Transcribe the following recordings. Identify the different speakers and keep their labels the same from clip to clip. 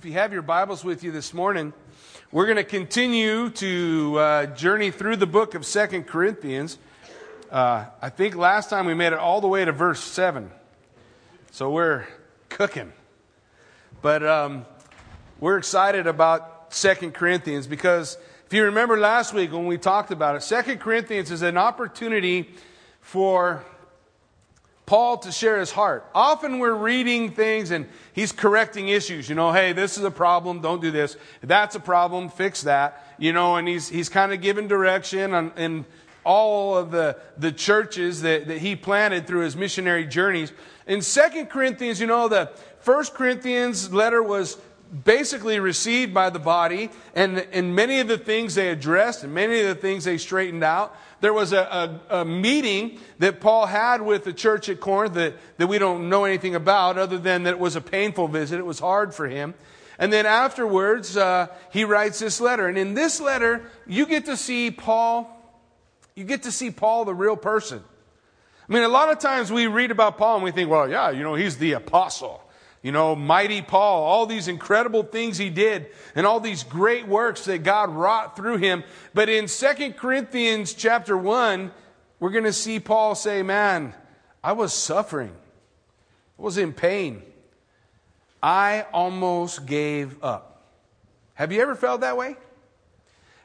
Speaker 1: if you have your Bibles with you this morning, we're going to continue to uh, journey through the book of Second Corinthians. Uh, I think last time we made it all the way to verse 7. So we're cooking. But um, we're excited about Second Corinthians because if you remember last week when we talked about it, Second Corinthians is an opportunity for Paul to share his heart. Often we're reading things and he's correcting issues. You know, hey, this is a problem, don't do this. That's a problem, fix that. You know, and he's, he's kind of giving direction on, in all of the, the churches that, that he planted through his missionary journeys. In Second Corinthians, you know, the First Corinthians letter was basically received by the body, and, and many of the things they addressed and many of the things they straightened out. There was a, a, a, meeting that Paul had with the church at Corinth that, that we don't know anything about, other than that it was a painful visit. It was hard for him. And then afterwards, uh, he writes this letter. And in this letter, you get to see Paul, you get to see Paul, the real person. I mean, a lot of times we read about Paul and we think, well, yeah, you know, he's the apostle. You know, mighty Paul, all these incredible things he did and all these great works that God wrought through him. But in 2 Corinthians chapter 1, we're going to see Paul say, Man, I was suffering. I was in pain. I almost gave up. Have you ever felt that way?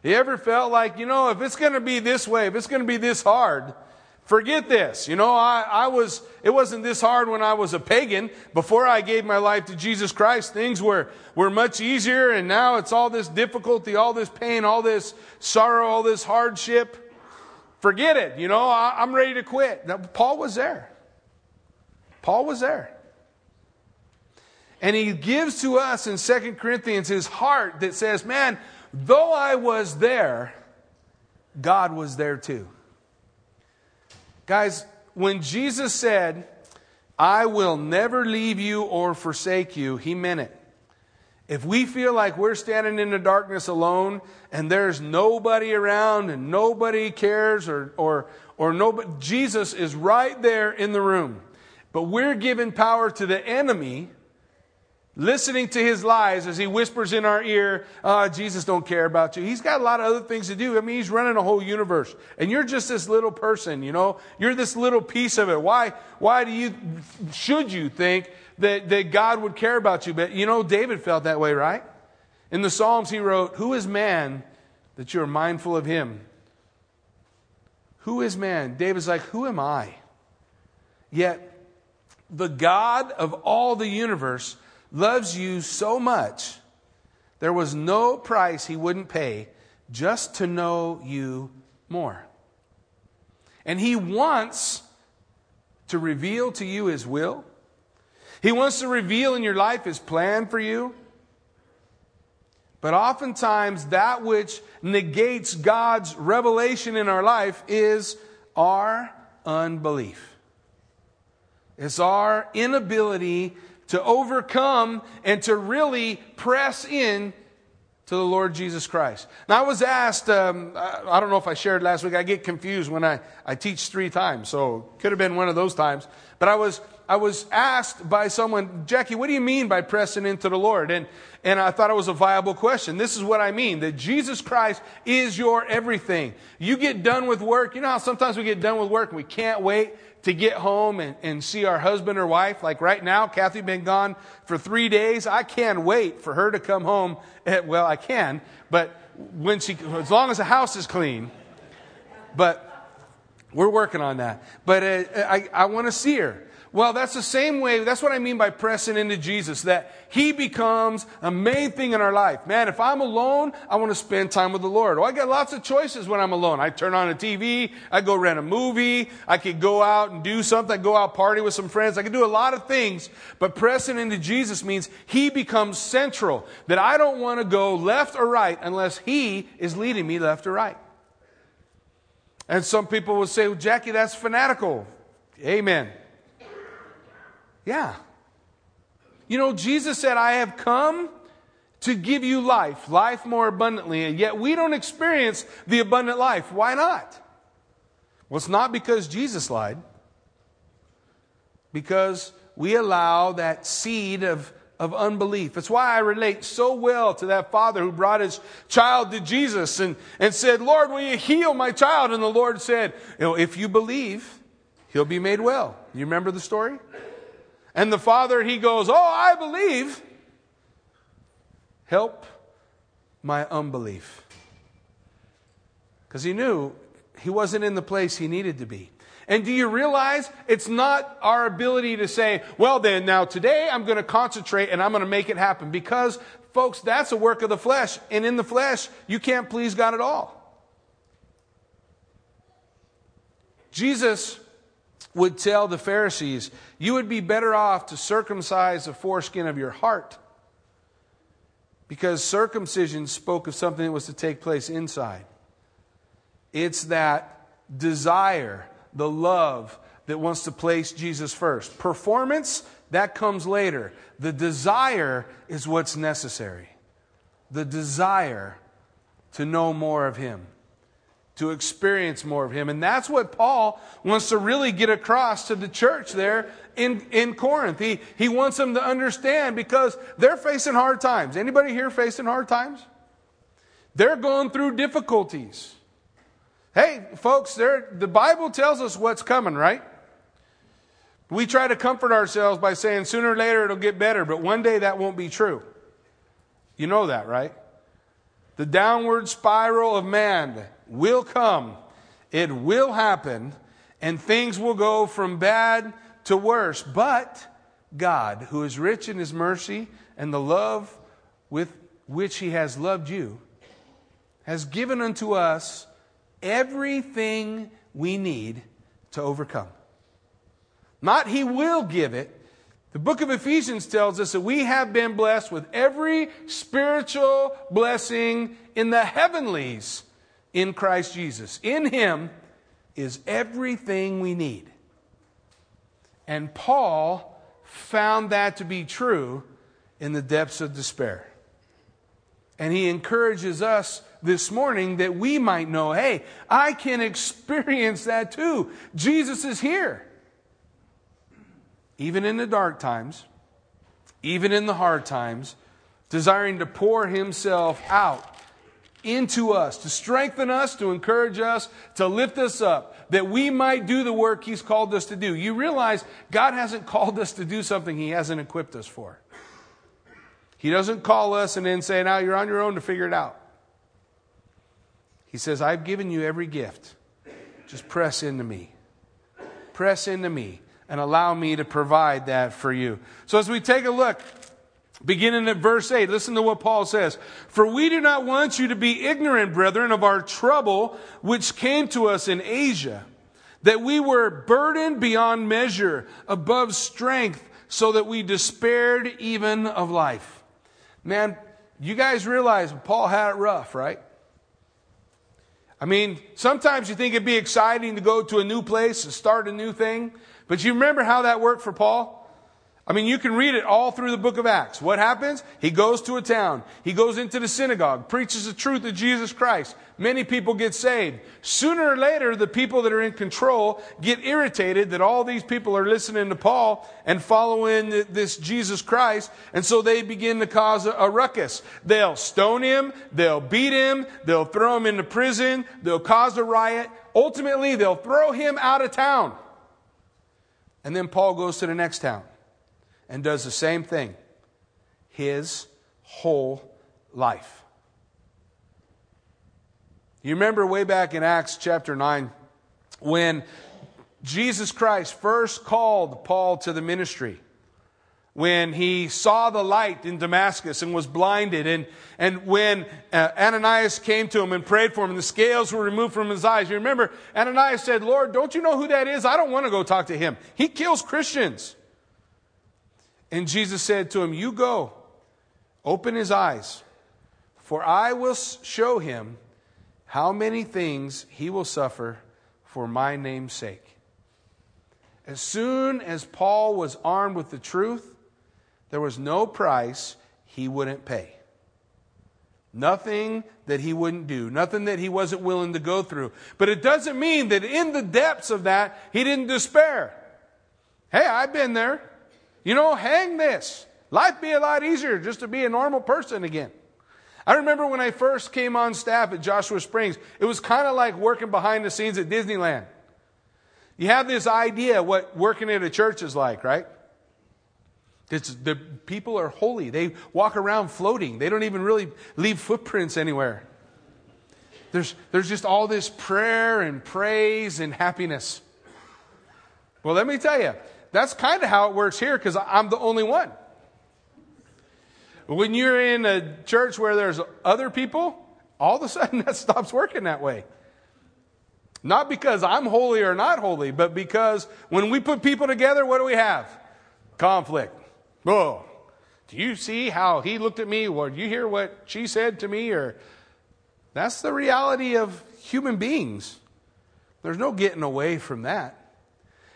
Speaker 1: You ever felt like, you know, if it's going to be this way, if it's going to be this hard, Forget this. You know, I, I was, it wasn't this hard when I was a pagan. Before I gave my life to Jesus Christ, things were, were much easier, and now it's all this difficulty, all this pain, all this sorrow, all this hardship. Forget it. You know, I, I'm ready to quit. Now, Paul was there. Paul was there. And he gives to us in 2 Corinthians his heart that says, Man, though I was there, God was there too. Guys, when Jesus said, I will never leave you or forsake you, he meant it. If we feel like we're standing in the darkness alone and there's nobody around and nobody cares or, or, or nobody, Jesus is right there in the room. But we're giving power to the enemy listening to his lies as he whispers in our ear, oh, Jesus don't care about you. He's got a lot of other things to do. I mean, he's running a whole universe. And you're just this little person, you know? You're this little piece of it. Why, why do you, should you think that, that God would care about you? But, you know, David felt that way, right? In the Psalms, he wrote, Who is man that you are mindful of him? Who is man? David's like, Who am I? Yet, the God of all the universe loves you so much, there was no price he wouldn't pay just to know you more. And he wants to reveal to you his will. He wants to reveal in your life his plan for you. But oftentimes, that which negates God's revelation in our life is our unbelief. It's our inability to overcome and to really press in to the Lord Jesus Christ. Now, I was asked, um, I don't know if I shared last week, I get confused when I, I teach three times, so could have been one of those times. But I was, I was asked by someone, Jackie, what do you mean by pressing into the Lord? And, and I thought it was a viable question. This is what I mean that Jesus Christ is your everything. You get done with work. You know how sometimes we get done with work and we can't wait to get home and, and see our husband or wife. Like right now, Kathy been gone for three days. I can't wait for her to come home. At, well, I can, but when she, as long as the house is clean. But we're working on that. But uh, I, I want to see her. Well, that's the same way. That's what I mean by pressing into Jesus, that He becomes a main thing in our life. Man, if I'm alone, I want to spend time with the Lord. Well, I got lots of choices when I'm alone. I turn on a TV, I go rent a movie, I could go out and do something, I go out party with some friends, I can do a lot of things. But pressing into Jesus means He becomes central, that I don't want to go left or right unless He is leading me left or right. And some people will say, well, Jackie, that's fanatical. Amen. Yeah. You know, Jesus said, I have come to give you life, life more abundantly, and yet we don't experience the abundant life. Why not? Well, it's not because Jesus lied, because we allow that seed of of unbelief. That's why I relate so well to that father who brought his child to Jesus and, and said, Lord, will you heal my child? And the Lord said, you know, if you believe, he'll be made well. You remember the story? And the father, he goes, Oh, I believe. Help my unbelief. Because he knew he wasn't in the place he needed to be. And do you realize it's not our ability to say, well, then now today I'm going to concentrate and I'm going to make it happen. Because, folks, that's a work of the flesh. And in the flesh, you can't please God at all. Jesus would tell the Pharisees, you would be better off to circumcise the foreskin of your heart. Because circumcision spoke of something that was to take place inside. It's that desire the love that wants to place Jesus first. Performance, that comes later. The desire is what's necessary. The desire to know more of Him, to experience more of Him. And that's what Paul wants to really get across to the church there in, in Corinth. He, he wants them to understand because they're facing hard times. Anybody here facing hard times? They're going through difficulties. Hey, folks, the Bible tells us what's coming, right? We try to comfort ourselves by saying sooner or later it'll get better, but one day that won't be true. You know that, right? The downward spiral of man will come, it will happen, and things will go from bad to worse. But God, who is rich in his mercy and the love with which he has loved you, has given unto us everything we need to overcome. Not he will give it. The book of Ephesians tells us that we have been blessed with every spiritual blessing in the heavenlies in Christ Jesus. In him is everything we need. And Paul found that to be true in the depths of despair. And he encourages us this morning that we might know hey, I can experience that too. Jesus is here. Even in the dark times, even in the hard times, desiring to pour himself out into us, to strengthen us, to encourage us, to lift us up, that we might do the work He's called us to do. You realize God hasn't called us to do something He hasn't equipped us for. He doesn't call us and then say, now you're on your own to figure it out. He says, I've given you every gift. Just press into me. Press into me and allow me to provide that for you. So as we take a look, beginning at verse 8, listen to what Paul says. For we do not want you to be ignorant, brethren, of our trouble which came to us in Asia, that we were burdened beyond measure, above strength, so that we despaired even of life. Man, you guys realize Paul had it rough, right? I mean, sometimes you think it'd be exciting to go to a new place and start a new thing, but you remember how that worked for Paul? I mean, you can read it all through the book of Acts. What happens? He goes to a town. He goes into the synagogue, preaches the truth of Jesus Christ. Many people get saved. Sooner or later, the people that are in control get irritated that all these people are listening to Paul and following this Jesus Christ. And so they begin to cause a, ruckus. They'll stone him. They'll beat him. They'll throw him into prison. They'll cause a riot. Ultimately, they'll throw him out of town. And then Paul goes to the next town and does the same thing his whole life. You remember way back in Acts chapter 9 when Jesus Christ first called Paul to the ministry when he saw the light in Damascus and was blinded, and, and when uh, Ananias came to him and prayed for him, and the scales were removed from his eyes. You remember, Ananias said, Lord, don't you know who that is? I don't want to go talk to him. He kills Christians. And Jesus said to him, You go, open his eyes, for I will show him how many things he will suffer for my name's sake. As soon as Paul was armed with the truth, there was no price he wouldn't pay. Nothing that he wouldn't do, nothing that he wasn't willing to go through. But it doesn't mean that in the depths of that, he didn't despair. Hey, I've been there. You know, hang this. Life be a lot easier just to be a normal person again. I remember when I first came on staff at Joshua Springs, it was kind of like working behind the scenes at Disneyland. You have this idea what working at a church is like, right? It's, the people are holy. They walk around floating. They don't even really leave footprints anywhere. There's, there's just all this prayer and praise and happiness. Well, let me tell you, that's kind of how it works here because I'm the only one. When you're in a church where there's other people, all of a sudden that stops working that way. Not because I'm holy or not holy, but because when we put people together, what do we have? Conflict. Oh, do you see how he looked at me? Or do you hear what she said to me? Or that's the reality of human beings. There's no getting away from that.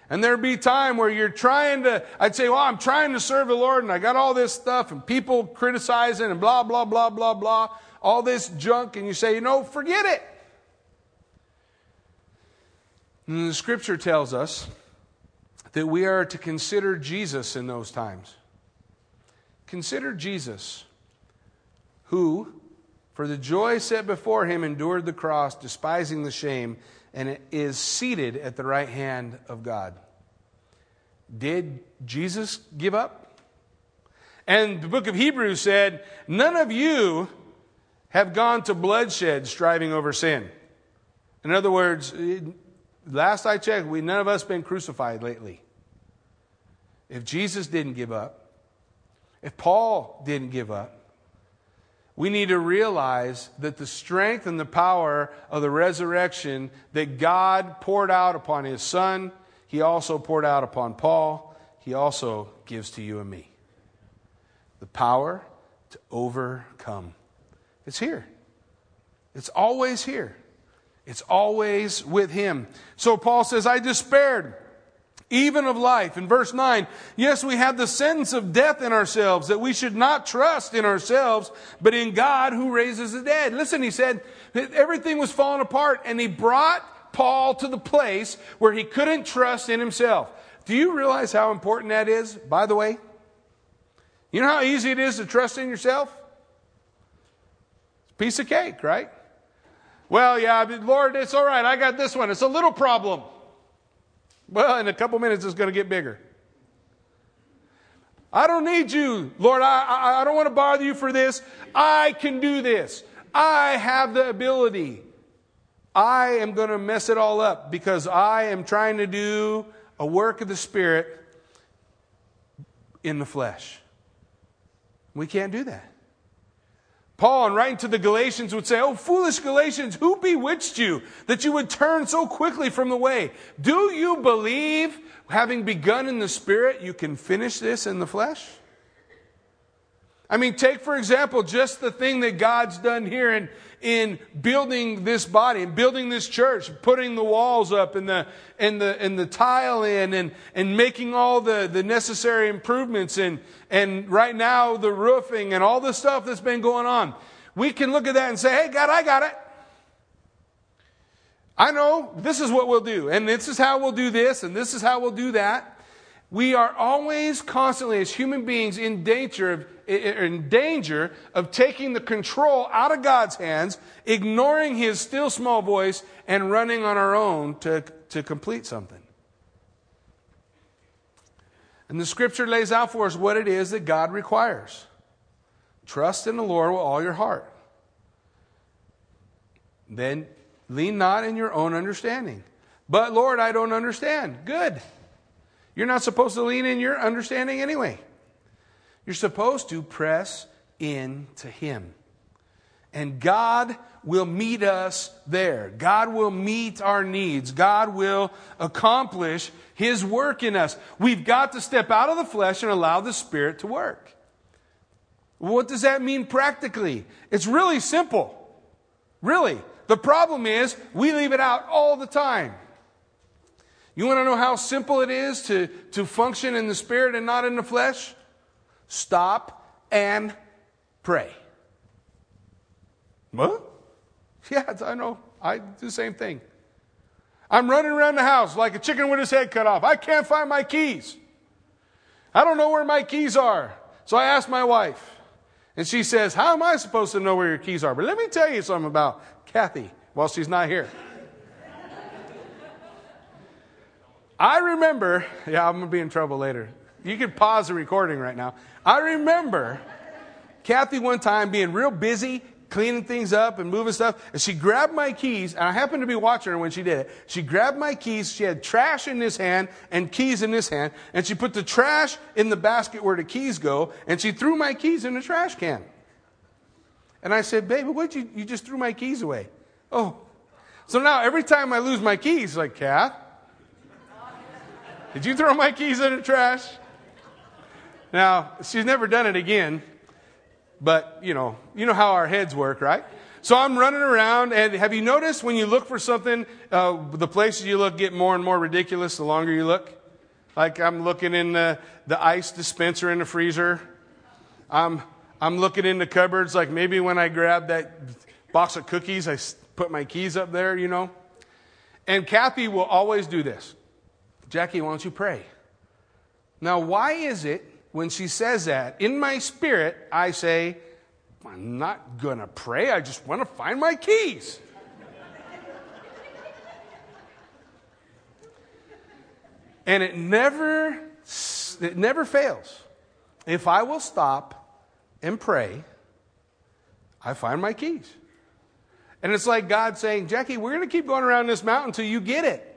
Speaker 1: And there'd be time where you're trying to, I'd say, well, I'm trying to serve the Lord and I got all this stuff and people criticizing and blah, blah, blah, blah, blah, all this junk. And you say, you know, forget it. And the scripture tells us that we are to consider Jesus in those times. Consider Jesus, who, for the joy set before him, endured the cross, despising the shame and is seated at the right hand of God. Did Jesus give up? And the book of Hebrews said, None of you have gone to bloodshed striving over sin. In other words, last I checked, we none of us been crucified lately. If Jesus didn't give up, if Paul didn't give up, we need to realize that the strength and the power of the resurrection that God poured out upon his son, he also poured out upon Paul, he also gives to you and me. The power to overcome. It's here. It's always here. It's always with him. So Paul says, I despaired even of life. In verse 9, yes, we have the sentence of death in ourselves, that we should not trust in ourselves, but in God who raises the dead. Listen, he said everything was falling apart, and he brought Paul to the place where he couldn't trust in himself. Do you realize how important that is, by the way? You know how easy it is to trust in yourself? Piece of cake, right? Well, yeah, Lord, it's all right. I got this one. It's a little problem. Well, in a couple minutes, it's going to get bigger. I don't need you, Lord. I, I, I don't want to bother you for this. I can do this. I have the ability. I am going to mess it all up because I am trying to do a work of the Spirit in the flesh. We can't do that. Paul, in writing to the Galatians, would say, Oh, foolish Galatians, who bewitched you that you would turn so quickly from the way? Do you believe, having begun in the Spirit, you can finish this in the flesh? I mean, take for example just the thing that God's done here in, in building this body and building this church, putting the walls up and the, and the, and the tile in and, and making all the, the necessary improvements and, and right now the roofing and all the stuff that's been going on. We can look at that and say, hey, God, I got it. I know this is what we'll do, and this is how we'll do this, and this is how we'll do that. We are always constantly, as human beings, in danger of, in danger of taking the control out of God's hands, ignoring His still small voice, and running on our own to, to complete something. And the scripture lays out for us what it is that God requires trust in the Lord with all your heart. Then lean not in your own understanding. But Lord, I don't understand. Good. You're not supposed to lean in your understanding anyway. You're supposed to press into Him. And God will meet us there. God will meet our needs. God will accomplish His work in us. We've got to step out of the flesh and allow the Spirit to work. What does that mean practically? It's really simple. Really. The problem is we leave it out all the time. You want to know how simple it is to, to function in the spirit and not in the flesh? Stop and pray. What? Yeah, I know. I do the same thing. I'm running around the house like a chicken with his head cut off. I can't find my keys. I don't know where my keys are. So I asked my wife, and she says, How am I supposed to know where your keys are? But let me tell you something about Kathy while she's not here. I remember, yeah, I'm going to be in trouble later. You can pause the recording right now. I remember Kathy one time being real busy cleaning things up and moving stuff. And she grabbed my keys, and I happened to be watching her when she did it. She grabbed my keys. She had trash in this hand and keys in this hand. And she put the trash in the basket where the keys go, and she threw my keys in the trash can. And I said, Baby, what you, you just threw my keys away? Oh. So now every time I lose my keys, like, Kath, did you throw my keys in the trash? Now, she's never done it again, but you know, you know how our heads work, right? So I'm running around, and have you noticed when you look for something, uh, the places you look get more and more ridiculous the longer you look? Like I'm looking in the, the ice dispenser in the freezer. I'm, I'm looking in the cupboards, like maybe when I grab that box of cookies, I put my keys up there, you know. And Kathy will always do this. Jackie, why don't you pray? Now, why is it when she says that, in my spirit, I say, I'm not going to pray. I just want to find my keys. and it never, it never fails. If I will stop and pray, I find my keys. And it's like God saying, Jackie, we're going to keep going around this mountain until you get it.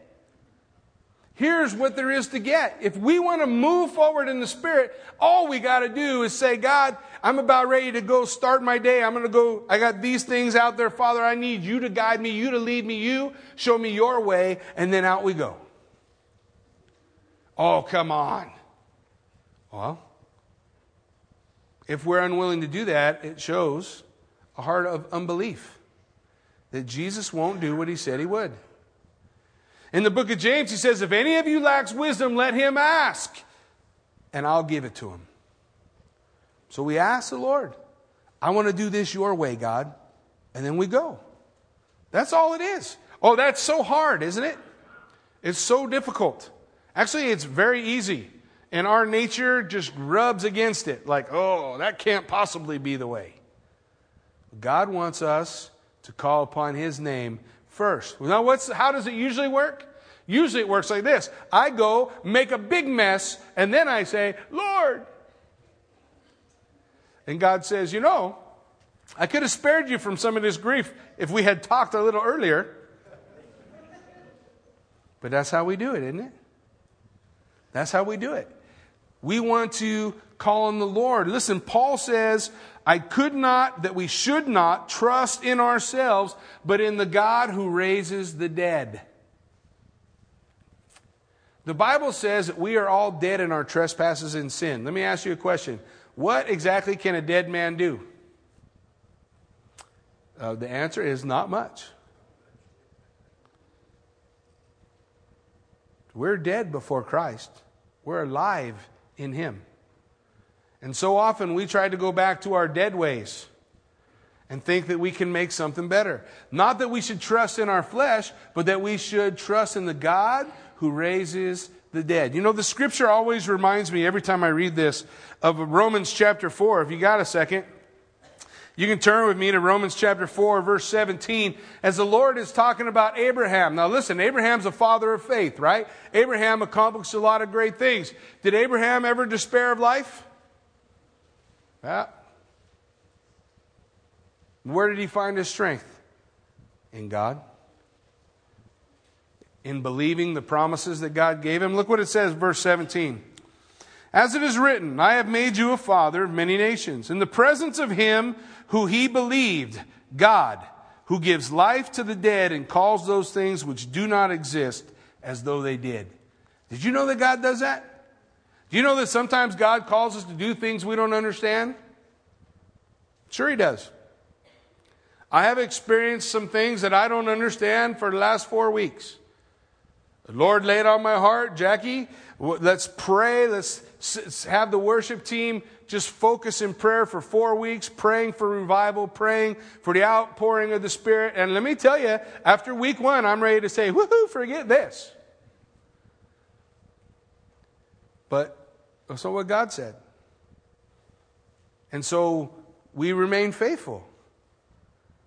Speaker 1: Here's what there is to get. If we want to move forward in the Spirit, all we got to do is say, God, I'm about ready to go start my day. I'm going to go. I got these things out there. Father, I need you to guide me, you to lead me, you show me your way, and then out we go. Oh, come on. Well, if we're unwilling to do that, it shows a heart of unbelief that Jesus won't do what he said he would. In the book of James, he says, If any of you lacks wisdom, let him ask, and I'll give it to him. So we ask the Lord, I want to do this your way, God. And then we go. That's all it is. Oh, that's so hard, isn't it? It's so difficult. Actually, it's very easy. And our nature just rubs against it like, oh, that can't possibly be the way. God wants us to call upon His name first. Now, what's, how does it usually work? Usually it works like this I go, make a big mess, and then I say, Lord. And God says, You know, I could have spared you from some of this grief if we had talked a little earlier. But that's how we do it, isn't it? That's how we do it. We want to call on the Lord. Listen, Paul says, I could not, that we should not trust in ourselves, but in the God who raises the dead. The Bible says that we are all dead in our trespasses and sin. Let me ask you a question. What exactly can a dead man do? Uh, the answer is not much. We're dead before Christ, we're alive in Him. And so often we try to go back to our dead ways and think that we can make something better. Not that we should trust in our flesh, but that we should trust in the God who raises the dead. You know, the scripture always reminds me every time I read this of Romans chapter 4. If you got a second, you can turn with me to Romans chapter 4, verse 17, as the Lord is talking about Abraham. Now, listen, Abraham's a father of faith, right? Abraham accomplished a lot of great things. Did Abraham ever despair of life? Yeah. Where did he find his strength? In God. In believing the promises that God gave him. Look what it says, verse 17. As it is written, I have made you a father of many nations, in the presence of him who he believed, God, who gives life to the dead and calls those things which do not exist as though they did. Did you know that God does that? Do you know that sometimes God calls us to do things we don't understand? Sure, He does. I have experienced some things that I don't understand for the last four weeks. The Lord laid on my heart, Jackie, let's pray. Let's have the worship team just focus in prayer for four weeks, praying for revival, praying for the outpouring of the Spirit. And let me tell you, after week one, I'm ready to say, woohoo, forget this. But that's not what God said. And so we remain faithful.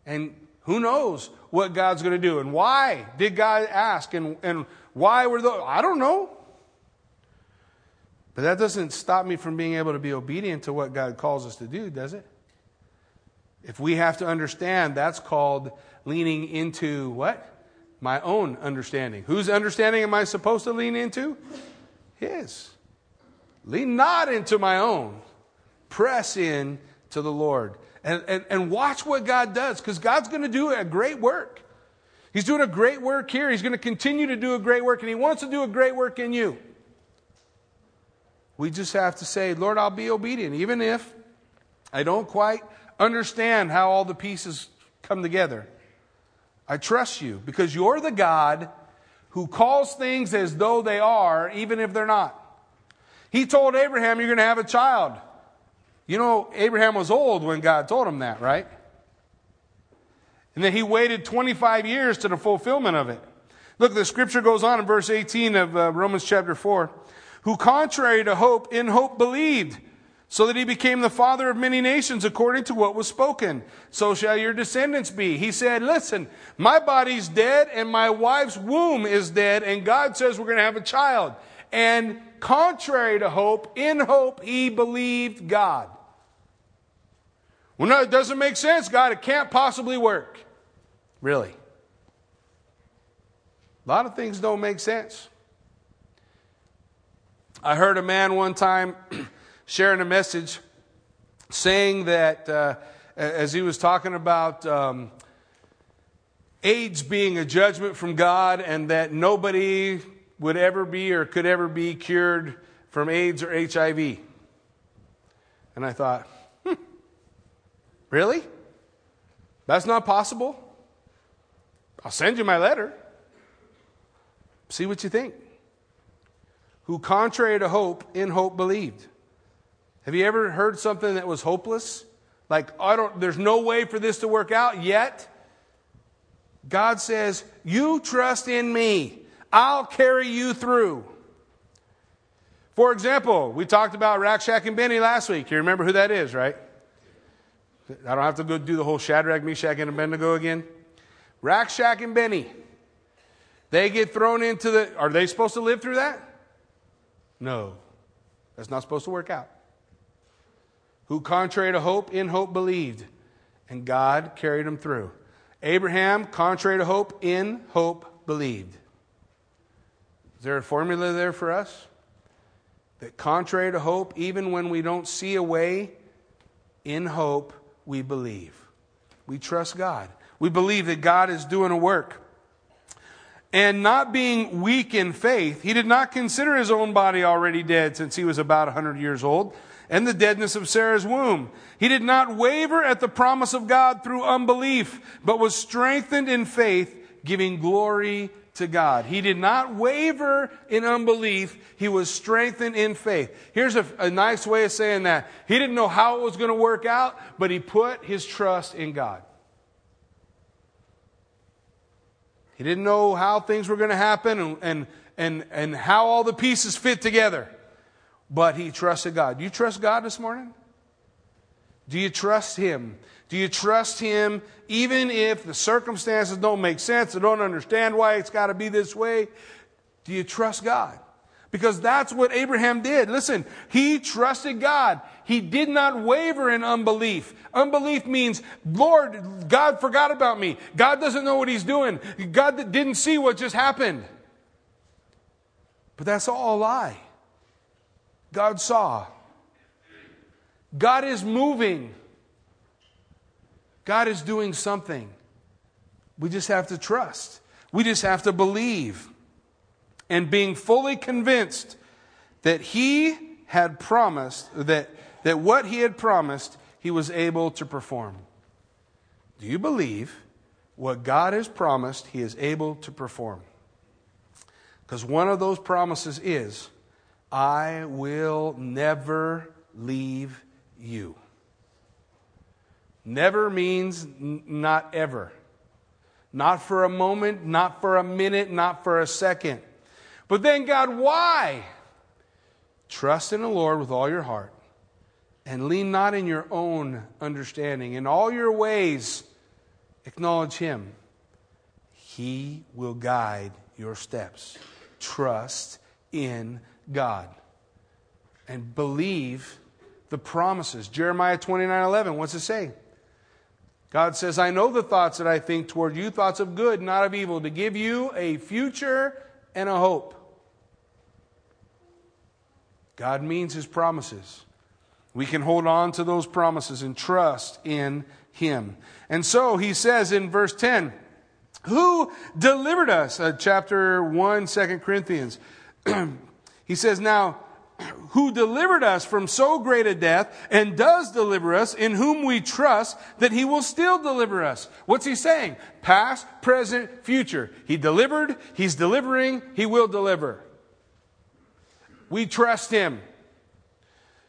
Speaker 1: And who knows what God's going to do and why did God ask and, and why were those? I don't know. But that doesn't stop me from being able to be obedient to what God calls us to do, does it? If we have to understand, that's called leaning into what? My own understanding. Whose understanding am I supposed to lean into? His. Lean not into my own. Press in to the Lord. And, and, and watch what God does, because God's going to do a great work. He's doing a great work here. He's going to continue to do a great work, and He wants to do a great work in you. We just have to say, Lord, I'll be obedient, even if I don't quite understand how all the pieces come together. I trust you because you're the God who calls things as though they are, even if they're not. He told Abraham, You're going to have a child. You know, Abraham was old when God told him that, right? And then he waited 25 years to the fulfillment of it. Look, the scripture goes on in verse 18 of uh, Romans chapter 4 who, contrary to hope, in hope believed, so that he became the father of many nations according to what was spoken. So shall your descendants be. He said, Listen, my body's dead and my wife's womb is dead, and God says we're going to have a child. And contrary to hope, in hope, he believed God. Well, no, it doesn't make sense, God. It can't possibly work. Really. A lot of things don't make sense. I heard a man one time sharing a message saying that uh, as he was talking about um, AIDS being a judgment from God and that nobody would ever be or could ever be cured from AIDS or HIV. And I thought, hmm, really? That's not possible? I'll send you my letter. See what you think who, contrary to hope, in hope believed. Have you ever heard something that was hopeless? Like, I don't, there's no way for this to work out yet. God says, You trust in me. I'll carry you through. For example, we talked about Rack, Shack, and Benny last week. You remember who that is, right? I don't have to go do the whole Shadrach, Meshach, and Abednego again. Rack, Shack, and Benny. They get thrown into the. Are they supposed to live through that? No, that's not supposed to work out. Who, contrary to hope, in hope believed, and God carried him through. Abraham, contrary to hope, in hope believed. Is there a formula there for us? That contrary to hope, even when we don't see a way, in hope we believe. We trust God. We believe that God is doing a work. And not being weak in faith, he did not consider his own body already dead since he was about 100 years old, and the deadness of Sarah's womb. He did not waver at the promise of God through unbelief, but was strengthened in faith, giving glory to God. He did not waver in unbelief. He was strengthened in faith. Here's a, a nice way of saying that. He didn't know how it was going to work out, but he put his trust in God. He didn't know how things were going to happen and, and, and, and how all the pieces fit together. But he trusted God. Do you trust God this morning? Do you trust Him? Do you trust Him even if the circumstances don't make sense or don't understand why it's got to be this way? Do you trust God? Because that's what Abraham did. Listen, he trusted God. He did not waver in unbelief. Unbelief means, Lord, God forgot about me. God doesn't know what he's doing. God didn't see what just happened. But that's all a lie. God saw. God is moving. God is doing something. We just have to trust. We just have to believe and being fully convinced that he had promised, that, that what he had promised, he was able to perform. Do you believe what God has promised, he is able to perform? Because one of those promises is, I will never leave you. Never means n- not ever. Not for a moment, not for a minute, not for a second. But then, God, why? Trust in the Lord with all your heart and lean not in your own understanding. In all your ways, acknowledge Him. He will guide your steps. Trust in God and believe the promises. Jeremiah 29 11, what's it say? God says, I know the thoughts that I think toward you, thoughts of good, not of evil, to give you a future and a hope. God means his promises. We can hold on to those promises and trust in him. And so he says in verse 10, who delivered us? Uh, chapter 1, 2 Corinthians. he says, Now, who delivered us from so great a death and does deliver us, in whom we trust that he will still deliver us. What's he saying? Past, present, future. He delivered, he's delivering, he will deliver. We trust him.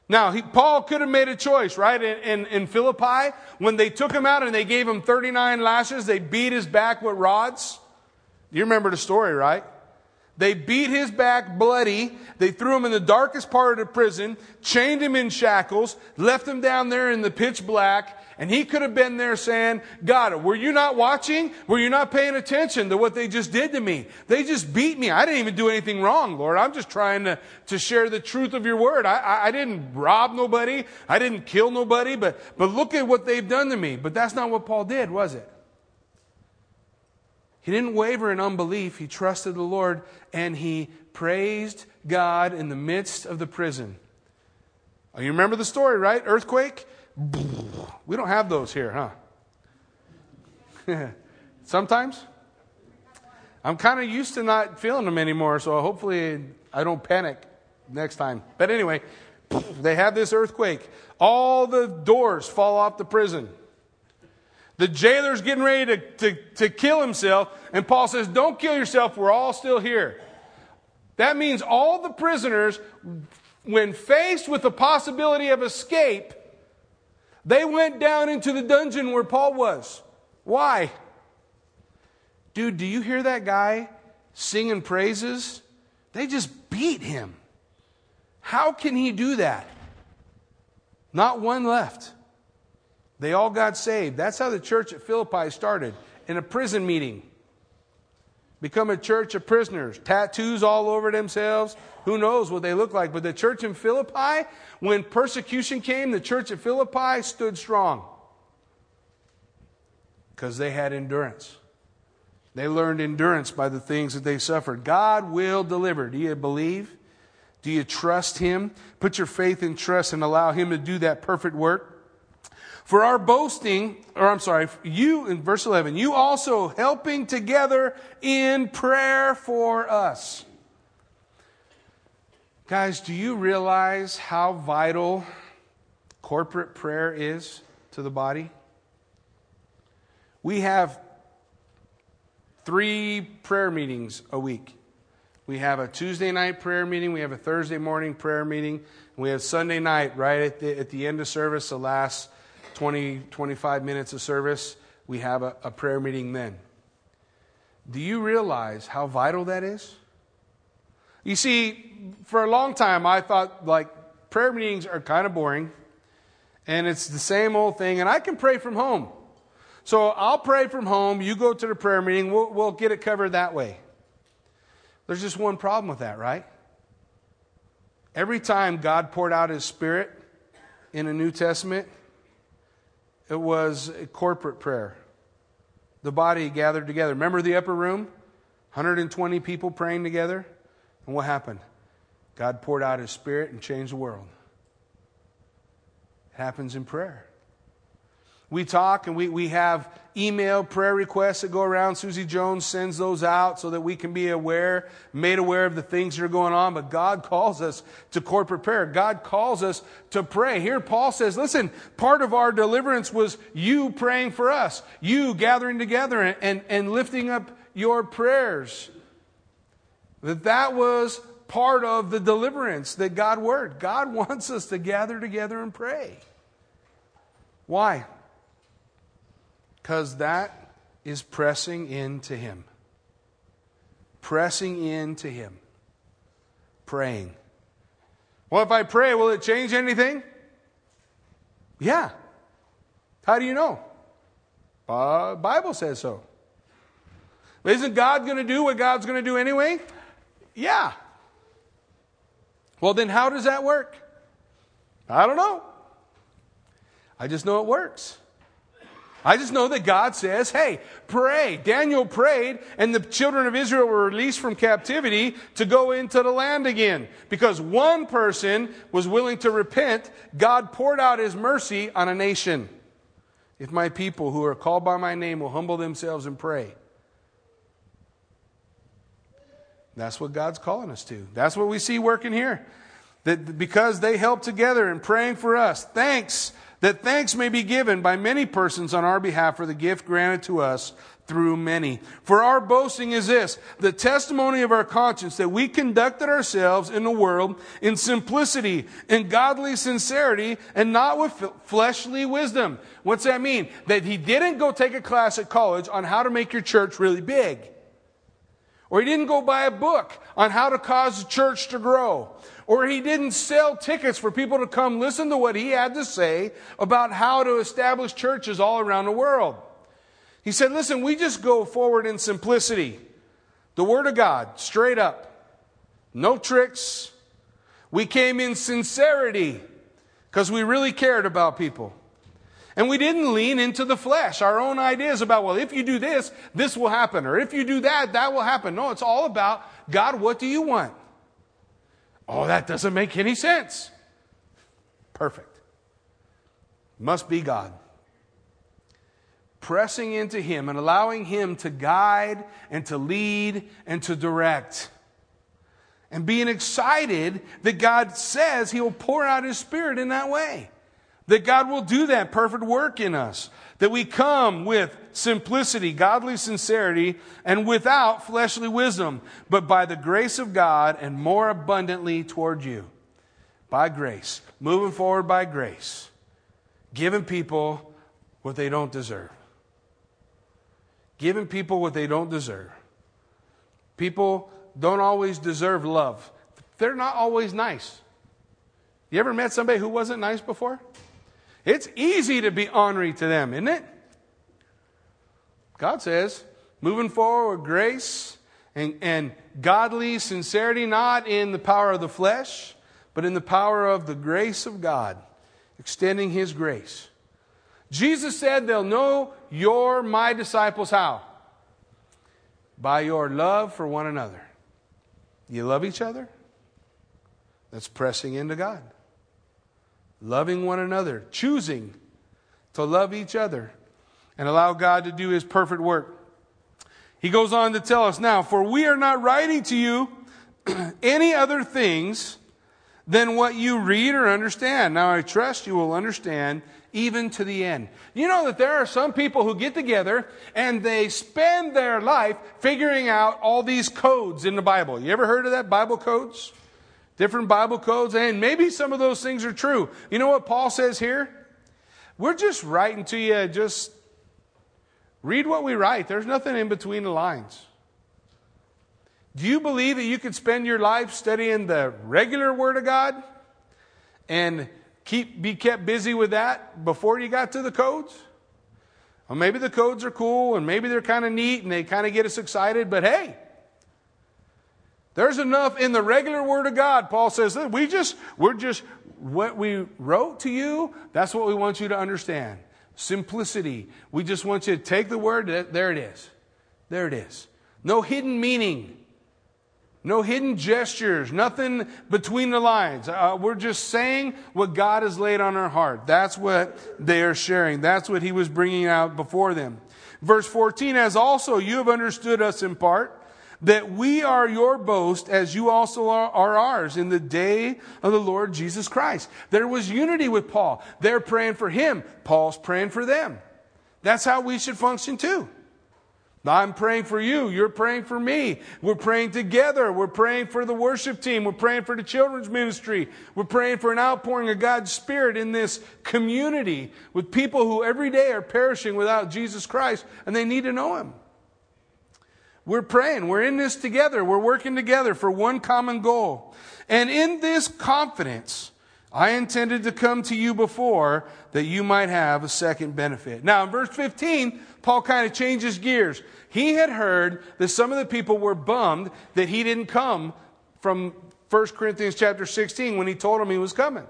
Speaker 1: Now, he, Paul could have made a choice, right? In, in, in, Philippi, when they took him out and they gave him 39 lashes, they beat his back with rods. You remember the story, right? They beat his back bloody. They threw him in the darkest part of the prison, chained him in shackles, left him down there in the pitch black, and he could have been there saying, God, were you not watching? Were you not paying attention to what they just did to me? They just beat me. I didn't even do anything wrong, Lord. I'm just trying to, to share the truth of your word. I, I, I didn't rob nobody. I didn't kill nobody, but, but look at what they've done to me. But that's not what Paul did, was it? He didn't waver in unbelief. He trusted the Lord and he praised God in the midst of the prison. Oh, you remember the story, right? Earthquake? We don't have those here, huh? Sometimes. I'm kind of used to not feeling them anymore, so hopefully I don't panic next time. But anyway, they have this earthquake. All the doors fall off the prison. The jailer's getting ready to, to, to kill himself, and Paul says, Don't kill yourself, we're all still here. That means all the prisoners, when faced with the possibility of escape, they went down into the dungeon where Paul was. Why? Dude, do you hear that guy singing praises? They just beat him. How can he do that? Not one left. They all got saved. That's how the church at Philippi started in a prison meeting. Become a church of prisoners, tattoos all over themselves. Who knows what they look like? But the church in Philippi, when persecution came, the church at Philippi stood strong because they had endurance. They learned endurance by the things that they suffered. God will deliver. Do you believe? Do you trust Him? Put your faith and trust and allow Him to do that perfect work. For our boasting, or I'm sorry, you, in verse 11, you also helping together in prayer for us. Guys, do you realize how vital corporate prayer is to the body? We have three prayer meetings a week. We have a Tuesday night prayer meeting, we have a Thursday morning prayer meeting, we have Sunday night right at the, at the end of service, the last 20, 25 minutes of service, we have a, a prayer meeting then. Do you realize how vital that is? You see, for a long time, I thought like prayer meetings are kind of boring and it's the same old thing, and I can pray from home. So I'll pray from home, you go to the prayer meeting, we'll, we'll get it covered that way. There's just one problem with that, right? Every time God poured out his spirit in the New Testament, it was corporate prayer. The body gathered together. Remember the upper room? 120 people praying together? And what happened? God poured out his spirit and changed the world. It happens in prayer. We talk and we, we have email prayer requests that go around. Susie Jones sends those out so that we can be aware, made aware of the things that are going on. But God calls us to corporate prayer. God calls us to pray. Here Paul says, listen, part of our deliverance was you praying for us, you gathering together and, and, and lifting up your prayers. That that was part of the deliverance that God worked. God wants us to gather together and pray. Why? Because that is pressing into Him. Pressing into Him. Praying. Well, if I pray, will it change anything? Yeah. How do you know? Uh, Bible says so. Isn't God going to do what God's going to do anyway? Yeah. Well, then how does that work? I don't know. I just know it works. I just know that God says, hey, pray. Daniel prayed, and the children of Israel were released from captivity to go into the land again. Because one person was willing to repent, God poured out his mercy on a nation. If my people who are called by my name will humble themselves and pray. That's what God's calling us to. That's what we see working here. That because they help together in praying for us, thanks, that thanks may be given by many persons on our behalf for the gift granted to us through many. For our boasting is this, the testimony of our conscience that we conducted ourselves in the world in simplicity, in godly sincerity, and not with fleshly wisdom. What's that mean? That he didn't go take a class at college on how to make your church really big. Or he didn't go buy a book on how to cause the church to grow. Or he didn't sell tickets for people to come listen to what he had to say about how to establish churches all around the world. He said, listen, we just go forward in simplicity. The Word of God, straight up. No tricks. We came in sincerity because we really cared about people. And we didn't lean into the flesh, our own ideas about, well, if you do this, this will happen. Or if you do that, that will happen. No, it's all about, God, what do you want? Oh, that doesn't make any sense. Perfect. Must be God pressing into Him and allowing Him to guide and to lead and to direct. And being excited that God says He will pour out His Spirit in that way. That God will do that perfect work in us. That we come with simplicity, godly sincerity, and without fleshly wisdom, but by the grace of God and more abundantly toward you. By grace. Moving forward by grace. Giving people what they don't deserve giving people what they don't deserve. People don't always deserve love. They're not always nice. You ever met somebody who wasn't nice before? It's easy to be ornery to them, isn't it? God says, moving forward with grace and, and godly sincerity, not in the power of the flesh, but in the power of the grace of God, extending His grace. Jesus said they'll know you're my disciples how? By your love for one another. You love each other? That's pressing into God. Loving one another, choosing to love each other and allow God to do his perfect work. He goes on to tell us now, for we are not writing to you any other things than what you read or understand. Now I trust you will understand even to the end. You know that there are some people who get together and they spend their life figuring out all these codes in the Bible. You ever heard of that? Bible codes? Different Bible codes? And maybe some of those things are true. You know what Paul says here? We're just writing to you, just read what we write. There's nothing in between the lines. Do you believe that you could spend your life studying the regular Word of God and keep, be kept busy with that before you got to the codes? Well, maybe the codes are cool and maybe they're kind of neat and they kind of get us excited, but hey, there's enough in the regular Word of God. Paul says, we just, we're just, what we wrote to you, that's what we want you to understand. Simplicity. We just want you to take the Word, there it is. There it is. No hidden meaning. No hidden gestures, nothing between the lines. Uh, we're just saying what God has laid on our heart. That's what they are sharing. That's what he was bringing out before them. Verse 14, as also you have understood us in part, that we are your boast as you also are, are ours in the day of the Lord Jesus Christ. There was unity with Paul. They're praying for him. Paul's praying for them. That's how we should function too. I'm praying for you. You're praying for me. We're praying together. We're praying for the worship team. We're praying for the children's ministry. We're praying for an outpouring of God's Spirit in this community with people who every day are perishing without Jesus Christ and they need to know Him. We're praying. We're in this together. We're working together for one common goal. And in this confidence, I intended to come to you before that you might have a second benefit. Now, in verse 15, Paul kind of changes gears. He had heard that some of the people were bummed that he didn't come from 1 Corinthians chapter 16 when he told them he was coming.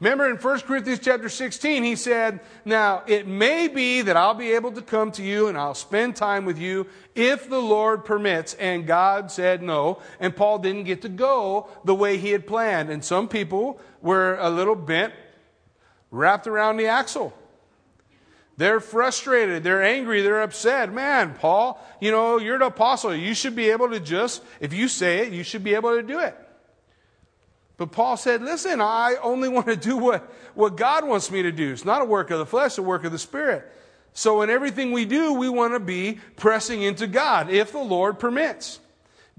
Speaker 1: Remember in 1 Corinthians chapter 16, he said, Now it may be that I'll be able to come to you and I'll spend time with you if the Lord permits. And God said no. And Paul didn't get to go the way he had planned. And some people were a little bent, wrapped around the axle. They're frustrated. They're angry. They're upset. Man, Paul, you know, you're an apostle. You should be able to just, if you say it, you should be able to do it. But Paul said, listen, I only want to do what, what God wants me to do. It's not a work of the flesh, a work of the Spirit. So in everything we do, we want to be pressing into God, if the Lord permits.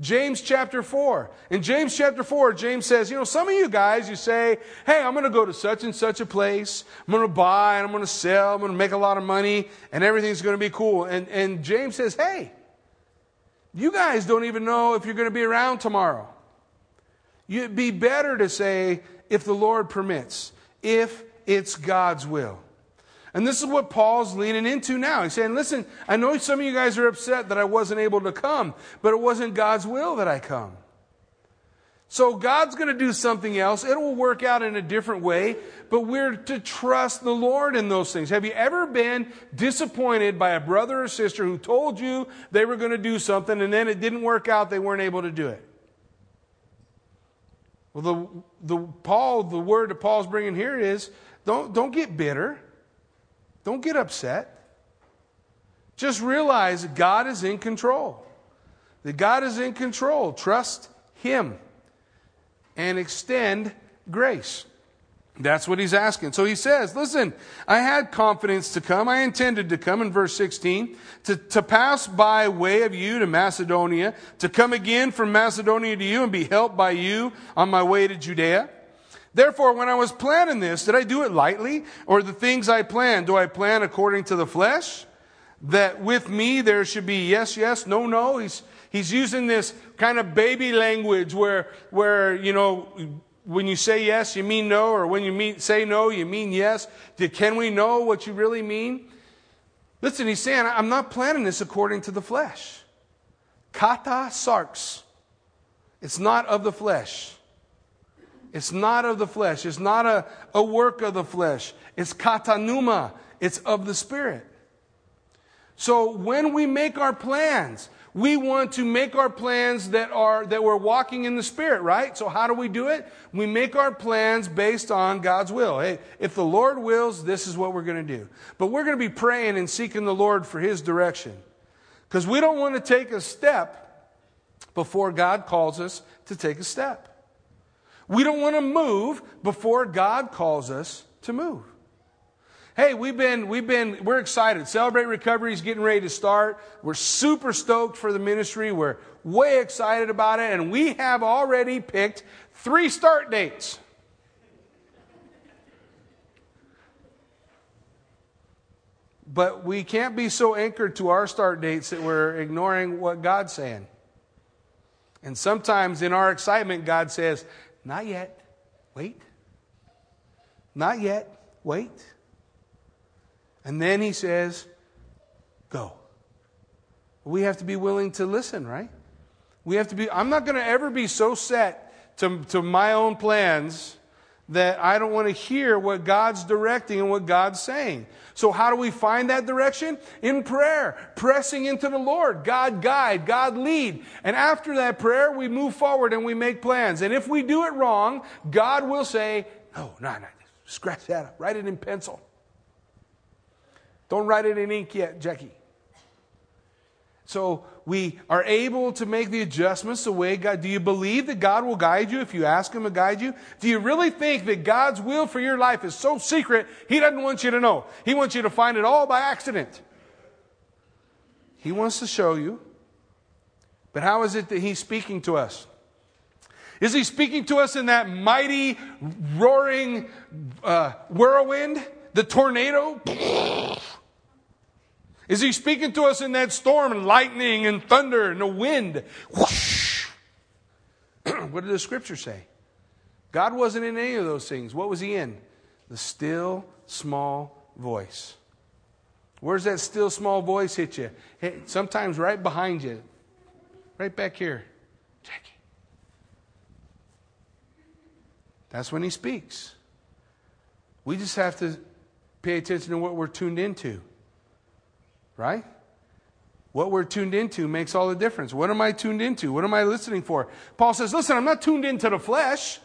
Speaker 1: James chapter 4. In James chapter 4, James says, you know, some of you guys, you say, hey, I'm going to go to such and such a place. I'm going to buy and I'm going to sell. I'm going to make a lot of money and everything's going to be cool. And, and James says, hey, you guys don't even know if you're going to be around tomorrow. It'd be better to say, if the Lord permits, if it's God's will. And this is what Paul's leaning into now. He's saying, listen, I know some of you guys are upset that I wasn't able to come, but it wasn't God's will that I come. So God's going to do something else. It will work out in a different way, but we're to trust the Lord in those things. Have you ever been disappointed by a brother or sister who told you they were going to do something and then it didn't work out, they weren't able to do it? Well, the, the Paul, the word that Paul's bringing here is don't, don't get bitter. Don't get upset. Just realize that God is in control. That God is in control. Trust Him and extend grace. That's what he's asking. So he says, listen, I had confidence to come. I intended to come in verse 16, to, to pass by way of you to Macedonia, to come again from Macedonia to you and be helped by you on my way to Judea. Therefore, when I was planning this, did I do it lightly? Or the things I plan, do I plan according to the flesh? That with me there should be yes, yes, no, no. He's, he's using this kind of baby language where, where, you know, when you say yes, you mean no, or when you mean, say no, you mean yes? Can we know what you really mean? Listen, he's saying, I'm not planning this according to the flesh. Kata sarx. It's not of the flesh. It's not of the flesh. It's not a, a work of the flesh. It's kata katanuma. It's of the Spirit. So when we make our plans, we want to make our plans that are that we're walking in the spirit right? So how do we do it? We make our plans based on god's will. Hey if the lord wills this is what we're going to do. But we're going to be praying and seeking the lord for his direction. Because we don't want to take a step before god calls us to take a step. We don't want to move before god calls us to move Hey, we've been, we've been, we're excited. Celebrate Recovery is getting ready to start. We're super stoked for the ministry. We're way excited about it. And we have already picked three start dates. But we can't be so anchored to our start dates that we're ignoring what God's saying. And sometimes in our excitement, God says, Not yet. Wait. Not yet. Wait. And then he says, Go. We have to be willing to listen, right? We have to be, I'm not going to ever be so set to, to my own plans that I don't want to hear what God's directing and what God's saying. So, how do we find that direction? In prayer, pressing into the Lord. God guide, God lead. And after that prayer, we move forward and we make plans. And if we do it wrong, God will say, No, no, no, scratch that up, write it in pencil. Don't write it in ink yet, Jackie. So we are able to make the adjustments the way God. Do you believe that God will guide you if you ask Him to guide you? Do you really think that God's will for your life is so secret, He doesn't want you to know? He wants you to find it all by accident. He wants to show you. But how is it that He's speaking to us? Is He speaking to us in that mighty, roaring uh, whirlwind? The tornado? Is he speaking to us in that storm and lightning and thunder and the wind? Whoosh. what did the scripture say? God wasn't in any of those things. What was he in? The still, small voice. Where's that still, small voice hit you? Hey, sometimes right behind you, right back here. Jackie. That's when he speaks. We just have to pay attention to what we're tuned into. Right? What we're tuned into makes all the difference. What am I tuned into? What am I listening for? Paul says, listen, I'm not tuned into the flesh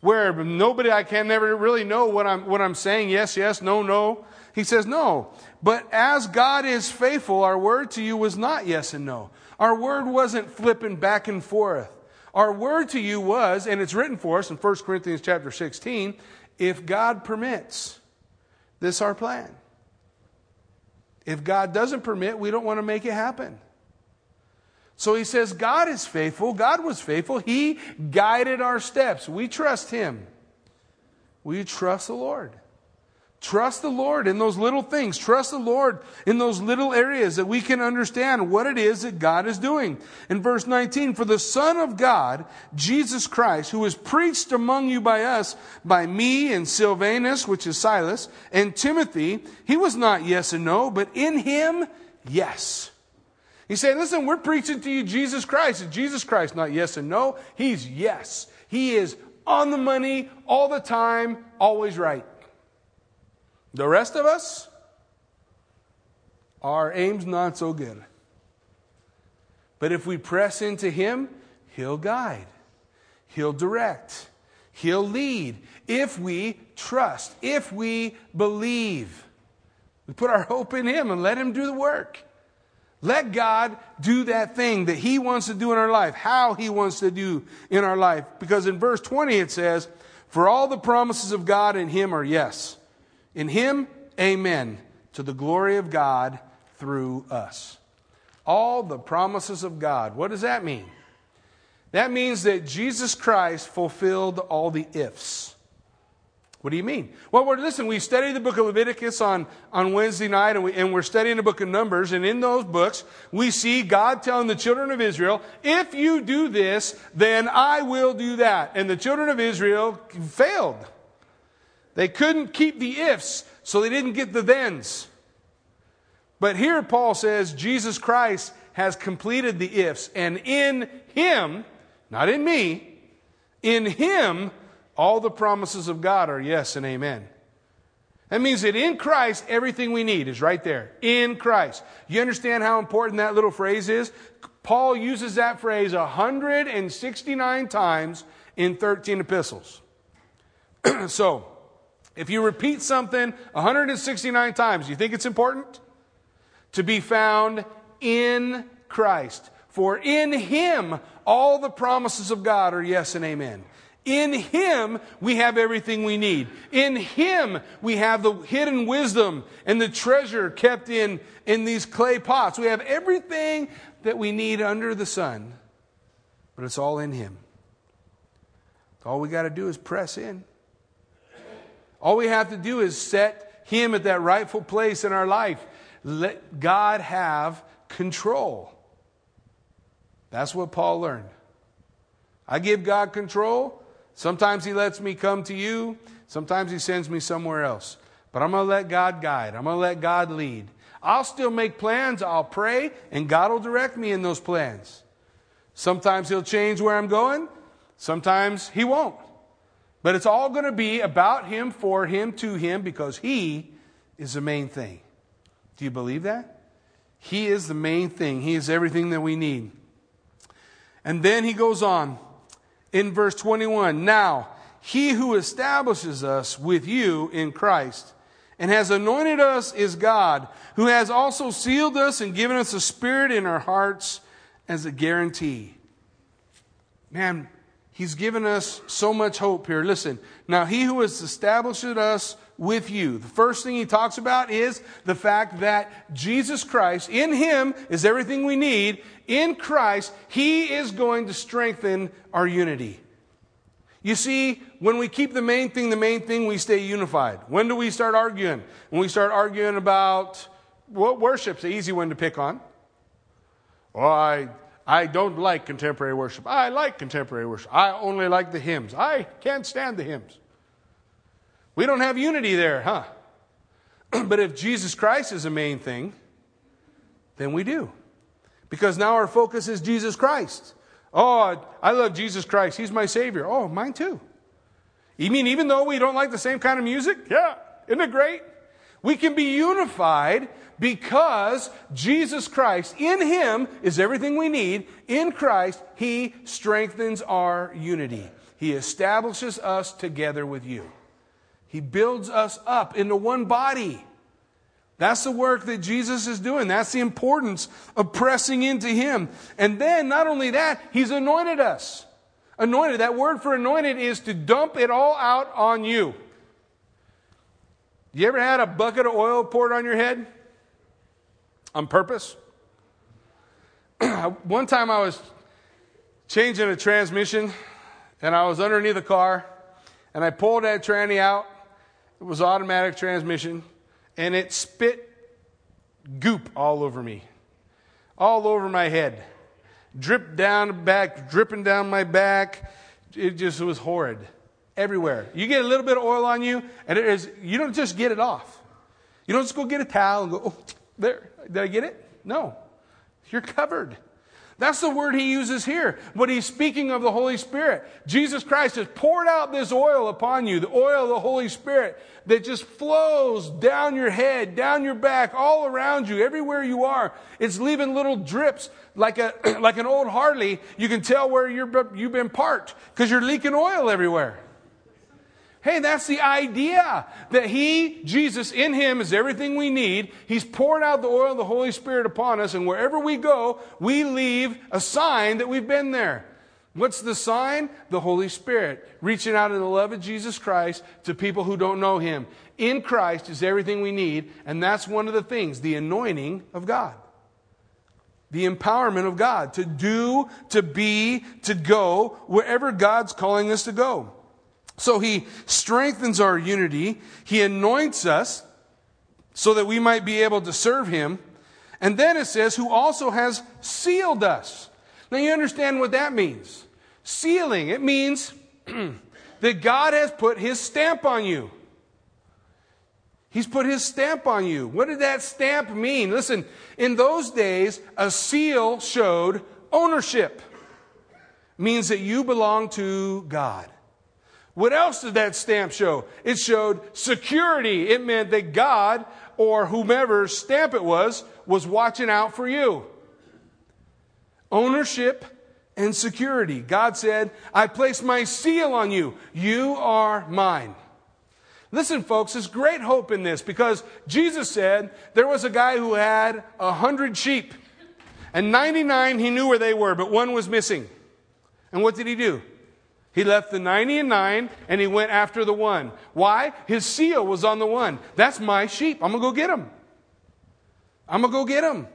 Speaker 1: where nobody, I can never really know what I'm, what I'm saying. Yes, yes, no, no. He says, no. But as God is faithful, our word to you was not yes and no. Our word wasn't flipping back and forth. Our word to you was, and it's written for us in 1 Corinthians chapter 16, if God permits, this our plan. If God doesn't permit, we don't want to make it happen. So he says, God is faithful. God was faithful. He guided our steps. We trust him. We trust the Lord. Trust the Lord in those little things. Trust the Lord in those little areas that we can understand what it is that God is doing. In verse 19, for the Son of God, Jesus Christ, who was preached among you by us, by me and Silvanus, which is Silas, and Timothy, he was not yes and no, but in him, yes. He's saying, listen, we're preaching to you Jesus Christ. Is Jesus Christ not yes and no? He's yes. He is on the money all the time, always right. The rest of us, our aim's not so good. But if we press into Him, He'll guide, He'll direct, He'll lead. If we trust, if we believe, we put our hope in Him and let Him do the work. Let God do that thing that He wants to do in our life, how He wants to do in our life. Because in verse 20 it says, For all the promises of God in Him are yes. In him, amen, to the glory of God through us. All the promises of God. What does that mean? That means that Jesus Christ fulfilled all the ifs. What do you mean? Well, we're, listen, we studied the book of Leviticus on, on Wednesday night, and, we, and we're studying the book of Numbers, and in those books, we see God telling the children of Israel, if you do this, then I will do that. And the children of Israel failed. They couldn't keep the ifs, so they didn't get the thens. But here Paul says Jesus Christ has completed the ifs, and in him, not in me, in him, all the promises of God are yes and amen. That means that in Christ, everything we need is right there. In Christ. You understand how important that little phrase is? Paul uses that phrase 169 times in 13 epistles. so, if you repeat something 169 times, you think it's important? To be found in Christ. For in Him all the promises of God are yes and amen. In Him we have everything we need. In Him we have the hidden wisdom and the treasure kept in, in these clay pots. We have everything that we need under the sun, but it's all in Him. All we got to do is press in. All we have to do is set Him at that rightful place in our life. Let God have control. That's what Paul learned. I give God control. Sometimes He lets me come to you, sometimes He sends me somewhere else. But I'm going to let God guide, I'm going to let God lead. I'll still make plans, I'll pray, and God will direct me in those plans. Sometimes He'll change where I'm going, sometimes He won't. But it's all going to be about Him, for Him, to Him, because He is the main thing. Do you believe that? He is the main thing. He is everything that we need. And then he goes on in verse 21 Now, he who establishes us with you in Christ and has anointed us is God, who has also sealed us and given us a spirit in our hearts as a guarantee. Man, He's given us so much hope here. Listen, now he who has established us with you. The first thing he talks about is the fact that Jesus Christ, in him is everything we need. In Christ, he is going to strengthen our unity. You see, when we keep the main thing the main thing, we stay unified. When do we start arguing? When we start arguing about what worship's the easy one to pick on. Well, I, I don't like contemporary worship. I like contemporary worship. I only like the hymns. I can't stand the hymns. We don't have unity there, huh? but if Jesus Christ is the main thing, then we do. Because now our focus is Jesus Christ. Oh, I love Jesus Christ. He's my Savior. Oh, mine too. You mean even though we don't like the same kind of music? Yeah. Isn't it great? We can be unified because Jesus Christ, in Him is everything we need. In Christ, He strengthens our unity. He establishes us together with you. He builds us up into one body. That's the work that Jesus is doing. That's the importance of pressing into Him. And then, not only that, He's anointed us. Anointed, that word for anointed is to dump it all out on you. You ever had a bucket of oil poured on your head? On purpose? One time I was changing a transmission and I was underneath the car and I pulled that tranny out. It was automatic transmission and it spit goop all over me, all over my head, dripped down back, dripping down my back. It just was horrid everywhere. You get a little bit of oil on you, and it is, you don't just get it off. You don't just go get a towel and go, oh, there, did I get it? No. You're covered. That's the word he uses here. But he's speaking of the Holy Spirit. Jesus Christ has poured out this oil upon you, the oil of the Holy Spirit that just flows down your head, down your back, all around you, everywhere you are. It's leaving little drips like a, like an old Harley. You can tell where you're, you've been parked because you're leaking oil everywhere. Hey, that's the idea that He, Jesus, in Him is everything we need. He's poured out the oil of the Holy Spirit upon us, and wherever we go, we leave a sign that we've been there. What's the sign? The Holy Spirit reaching out in the love of Jesus Christ to people who don't know Him. In Christ is everything we need, and that's one of the things the anointing of God. The empowerment of God to do, to be, to go wherever God's calling us to go. So he strengthens our unity. He anoints us so that we might be able to serve him. And then it says, who also has sealed us. Now you understand what that means. Sealing, it means that God has put his stamp on you. He's put his stamp on you. What did that stamp mean? Listen, in those days, a seal showed ownership. It means that you belong to God. What else did that stamp show? It showed security. It meant that God or whomever's stamp it was was watching out for you. Ownership and security. God said, I place my seal on you. You are mine. Listen, folks, there's great hope in this because Jesus said there was a guy who had a hundred sheep and 99 he knew where they were, but one was missing. And what did he do? He left the 90 and 9 and he went after the one. Why? His seal was on the one. That's my sheep. I'm going to go get him. I'm going to go get him.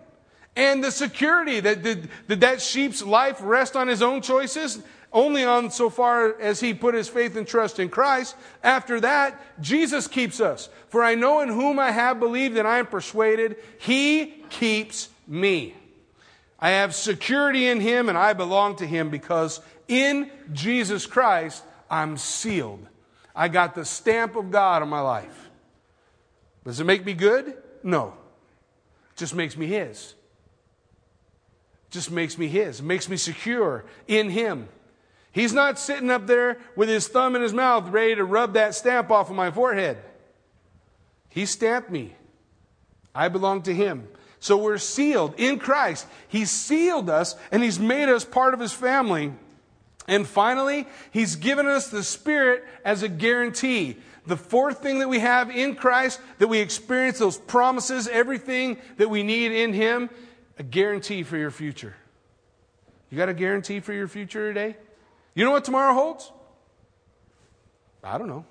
Speaker 1: And the security that did, did that sheep's life rest on his own choices? Only on so far as he put his faith and trust in Christ. After that, Jesus keeps us. For I know in whom I have believed and I am persuaded, he keeps me. I have security in him and I belong to him because in Jesus Christ, I'm sealed. I got the stamp of God on my life. Does it make me good? No. It just makes me His. It just makes me His. It makes me secure in Him. He's not sitting up there with his thumb in his mouth ready to rub that stamp off of my forehead. He stamped me. I belong to Him. So we're sealed in Christ. He sealed us and He's made us part of His family. And finally, he's given us the Spirit as a guarantee. The fourth thing that we have in Christ, that we experience those promises, everything that we need in him, a guarantee for your future. You got a guarantee for your future today? You know what tomorrow holds? I don't know.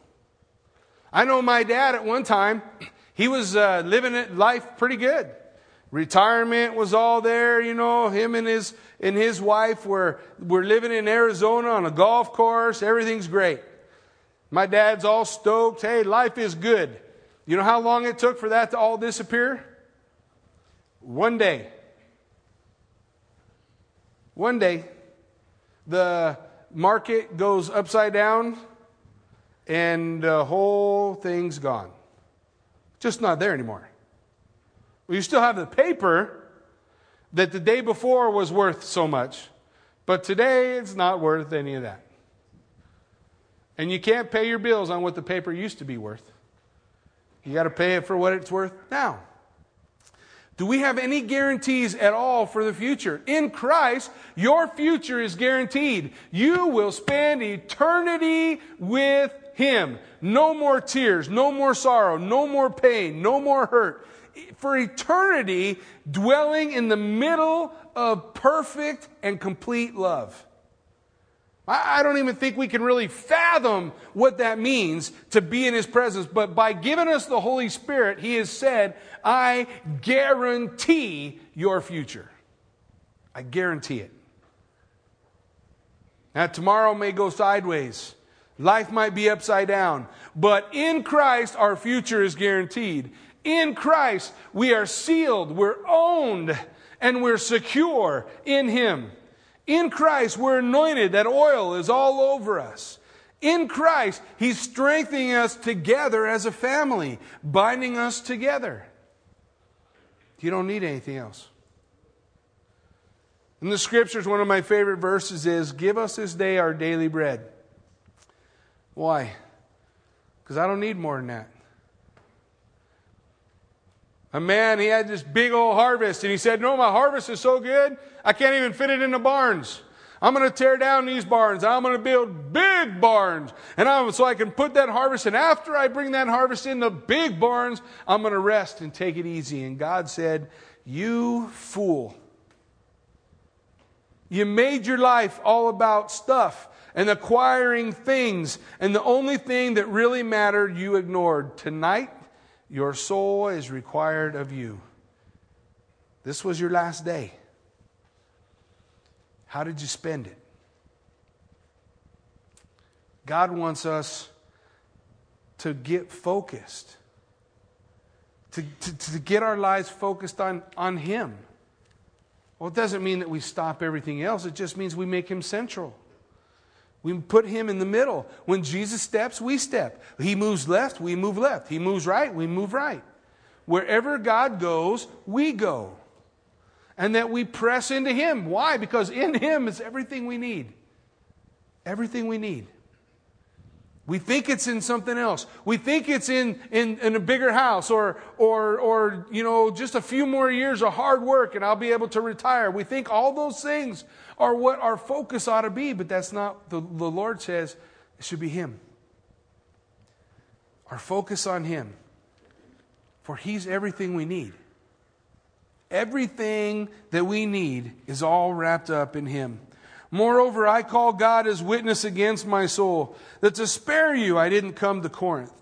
Speaker 1: I know my dad at one time, he was uh, living life pretty good. Retirement was all there, you know. Him and his and his wife were were living in Arizona on a golf course. Everything's great. My dad's all stoked. Hey, life is good. You know how long it took for that to all disappear? One day. One day, the market goes upside down and the whole thing's gone. Just not there anymore. Well, you still have the paper that the day before was worth so much, but today it's not worth any of that. And you can't pay your bills on what the paper used to be worth. You got to pay it for what it's worth now. Do we have any guarantees at all for the future? In Christ, your future is guaranteed. You will spend eternity with Him. No more tears, no more sorrow, no more pain, no more hurt. For eternity, dwelling in the middle of perfect and complete love. I don't even think we can really fathom what that means to be in His presence. But by giving us the Holy Spirit, He has said, I guarantee your future. I guarantee it. Now, tomorrow may go sideways. Life might be upside down. But in Christ, our future is guaranteed. In Christ, we are sealed, we're owned, and we're secure in Him. In Christ, we're anointed. That oil is all over us. In Christ, He's strengthening us together as a family, binding us together. You don't need anything else. In the scriptures, one of my favorite verses is Give us this day our daily bread. Why? Because I don't need more than that. A man, he had this big old harvest, and he said, No, my harvest is so good, I can't even fit it in the barns. I'm going to tear down these barns. I'm going to build big barns. And I'm, so I can put that harvest. And after I bring that harvest in the big barns, I'm going to rest and take it easy. And God said, You fool. You made your life all about stuff and acquiring things. And the only thing that really mattered, you ignored. Tonight, your soul is required of you. This was your last day. How did you spend it? God wants us to get focused, to, to, to, get our lives focused on, on Him. Well, it doesn't mean that we stop everything else, it just means we make Him central. We put him in the middle. When Jesus steps, we step. He moves left, we move left. He moves right, we move right. Wherever God goes, we go. And that we press into him. Why? Because in him is everything we need. Everything we need. We think it's in something else. We think it's in, in, in, a bigger house or, or, or, you know, just a few more years of hard work and I'll be able to retire. We think all those things are what our focus ought to be, but that's not, the, the Lord says it should be Him. Our focus on Him. For He's everything we need. Everything that we need is all wrapped up in Him. Moreover, I call God as witness against my soul that to spare you I didn't come to Corinth.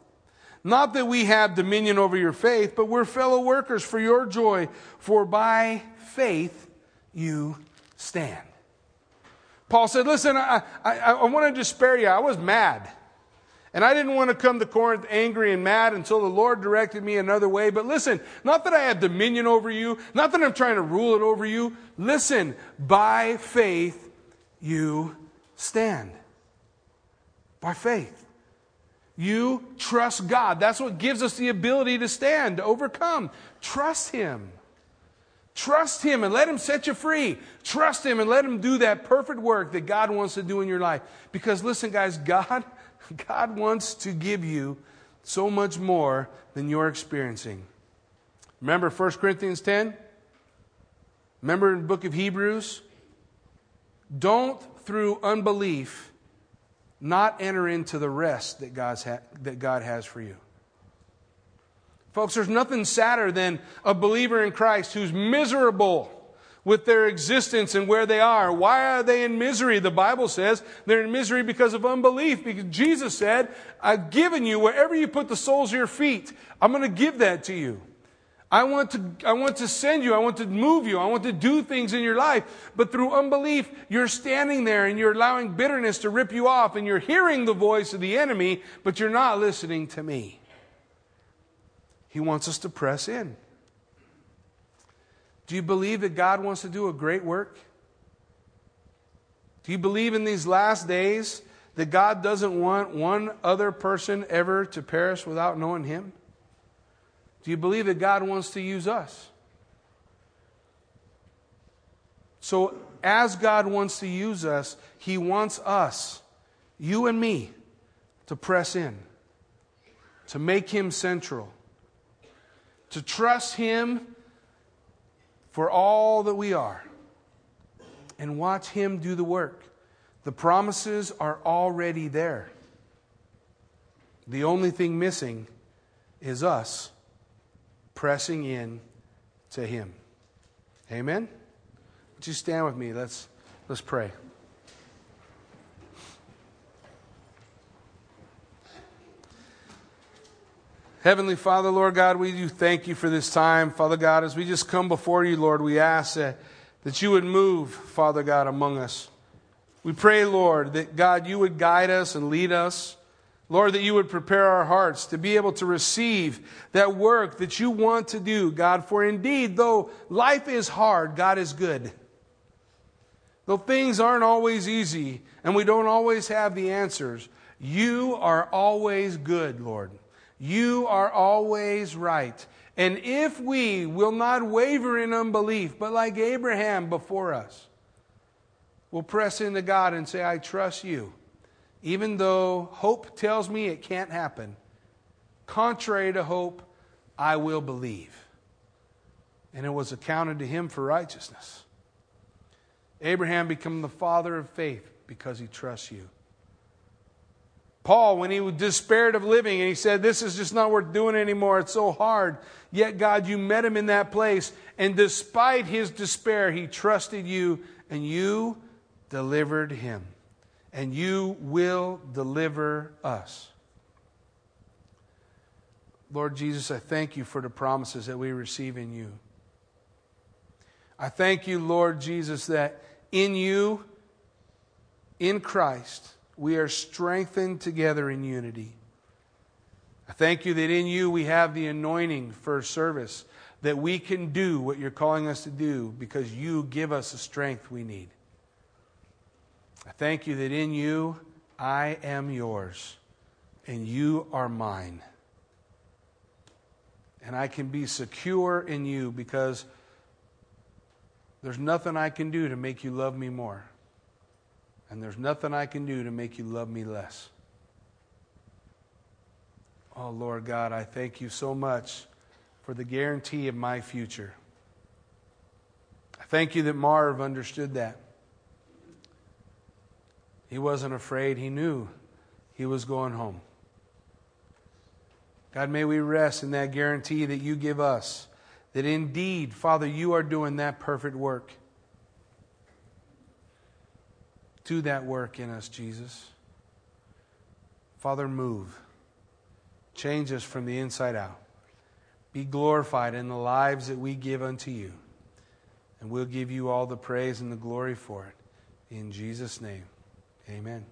Speaker 1: Not that we have dominion over your faith, but we're fellow workers for your joy, for by faith you stand. Paul said, Listen, I, I, I wanted to spare you. I was mad. And I didn't want to come to Corinth angry and mad until the Lord directed me another way. But listen, not that I have dominion over you, not that I'm trying to rule it over you. Listen, by faith you stand. By faith. You trust God. That's what gives us the ability to stand, to overcome. Trust Him. Trust Him and let Him set you free. Trust Him and let Him do that perfect work that God wants to do in your life. Because listen, guys, God, God wants to give you so much more than you're experiencing. Remember 1 Corinthians 10? Remember in the book of Hebrews? Don't, through unbelief, not enter into the rest that, God's ha- that God has for you. Folks, there's nothing sadder than a believer in Christ who's miserable with their existence and where they are. Why are they in misery? The Bible says they're in misery because of unbelief. Because Jesus said, I've given you wherever you put the soles of your feet, I'm going to give that to you. I want to, I want to send you. I want to move you. I want to do things in your life. But through unbelief, you're standing there and you're allowing bitterness to rip you off and you're hearing the voice of the enemy, but you're not listening to me. He wants us to press in. Do you believe that God wants to do a great work? Do you believe in these last days that God doesn't want one other person ever to perish without knowing Him? Do you believe that God wants to use us? So, as God wants to use us, He wants us, you and me, to press in, to make Him central, to trust Him for all that we are, and watch Him do the work. The promises are already there. The only thing missing is us pressing in to Him. Amen? Would you stand with me? Let's, let's pray. Heavenly Father, Lord God, we do thank you for this time. Father God, as we just come before you, Lord, we ask that, that you would move, Father God, among us. We pray, Lord, that God, you would guide us and lead us. Lord, that you would prepare our hearts to be able to receive that work that you want to do, God. For indeed, though life is hard, God is good. Though things aren't always easy and we don't always have the answers, you are always good, Lord. You are always right. And if we will not waver in unbelief, but like Abraham before us, will press into God and say, I trust you even though hope tells me it can't happen, contrary to hope, I will believe. And it was accounted to him for righteousness. Abraham became the father of faith because he trusts you. Paul, when he despaired of living and he said, This is just not worth doing anymore, it's so hard. Yet, God, you met him in that place. And despite his despair, he trusted you and you delivered him and you will deliver us. Lord Jesus, I thank you for the promises that we receive in you. I thank you, Lord Jesus, that in you, in Christ, we are strengthened together in unity. I thank you that in you we have the anointing for service, that we can do what you're calling us to do because you give us the strength we need. I thank you that in you I am yours and you are mine. And I can be secure in you because there's nothing I can do to make you love me more. And there's nothing I can do to make you love me less. Oh, Lord God, I thank you so much for the guarantee of my future. I thank you that Marv understood that. He wasn't afraid. He knew he was going home. God, may we rest in that guarantee that you give us that indeed, Father, you are doing that perfect work. Do that work in us, Jesus. Father, move. Change us from the inside out. Be glorified in the lives that we give unto you. And we'll give you all the praise and the glory for it. In Jesus' name. Amen.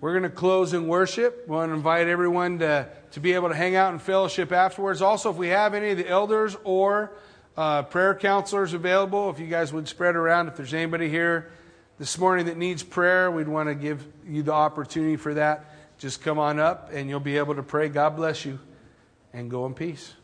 Speaker 1: We're going to close in worship. We want to invite everyone to, to be able to hang out and fellowship afterwards. Also, if we have any of the elders or uh, prayer counselors available, if you guys would spread around, if there's anybody here this morning that needs prayer, we'd want to give you the opportunity for that. Just come on up and you'll be able to pray. God bless you and go in peace.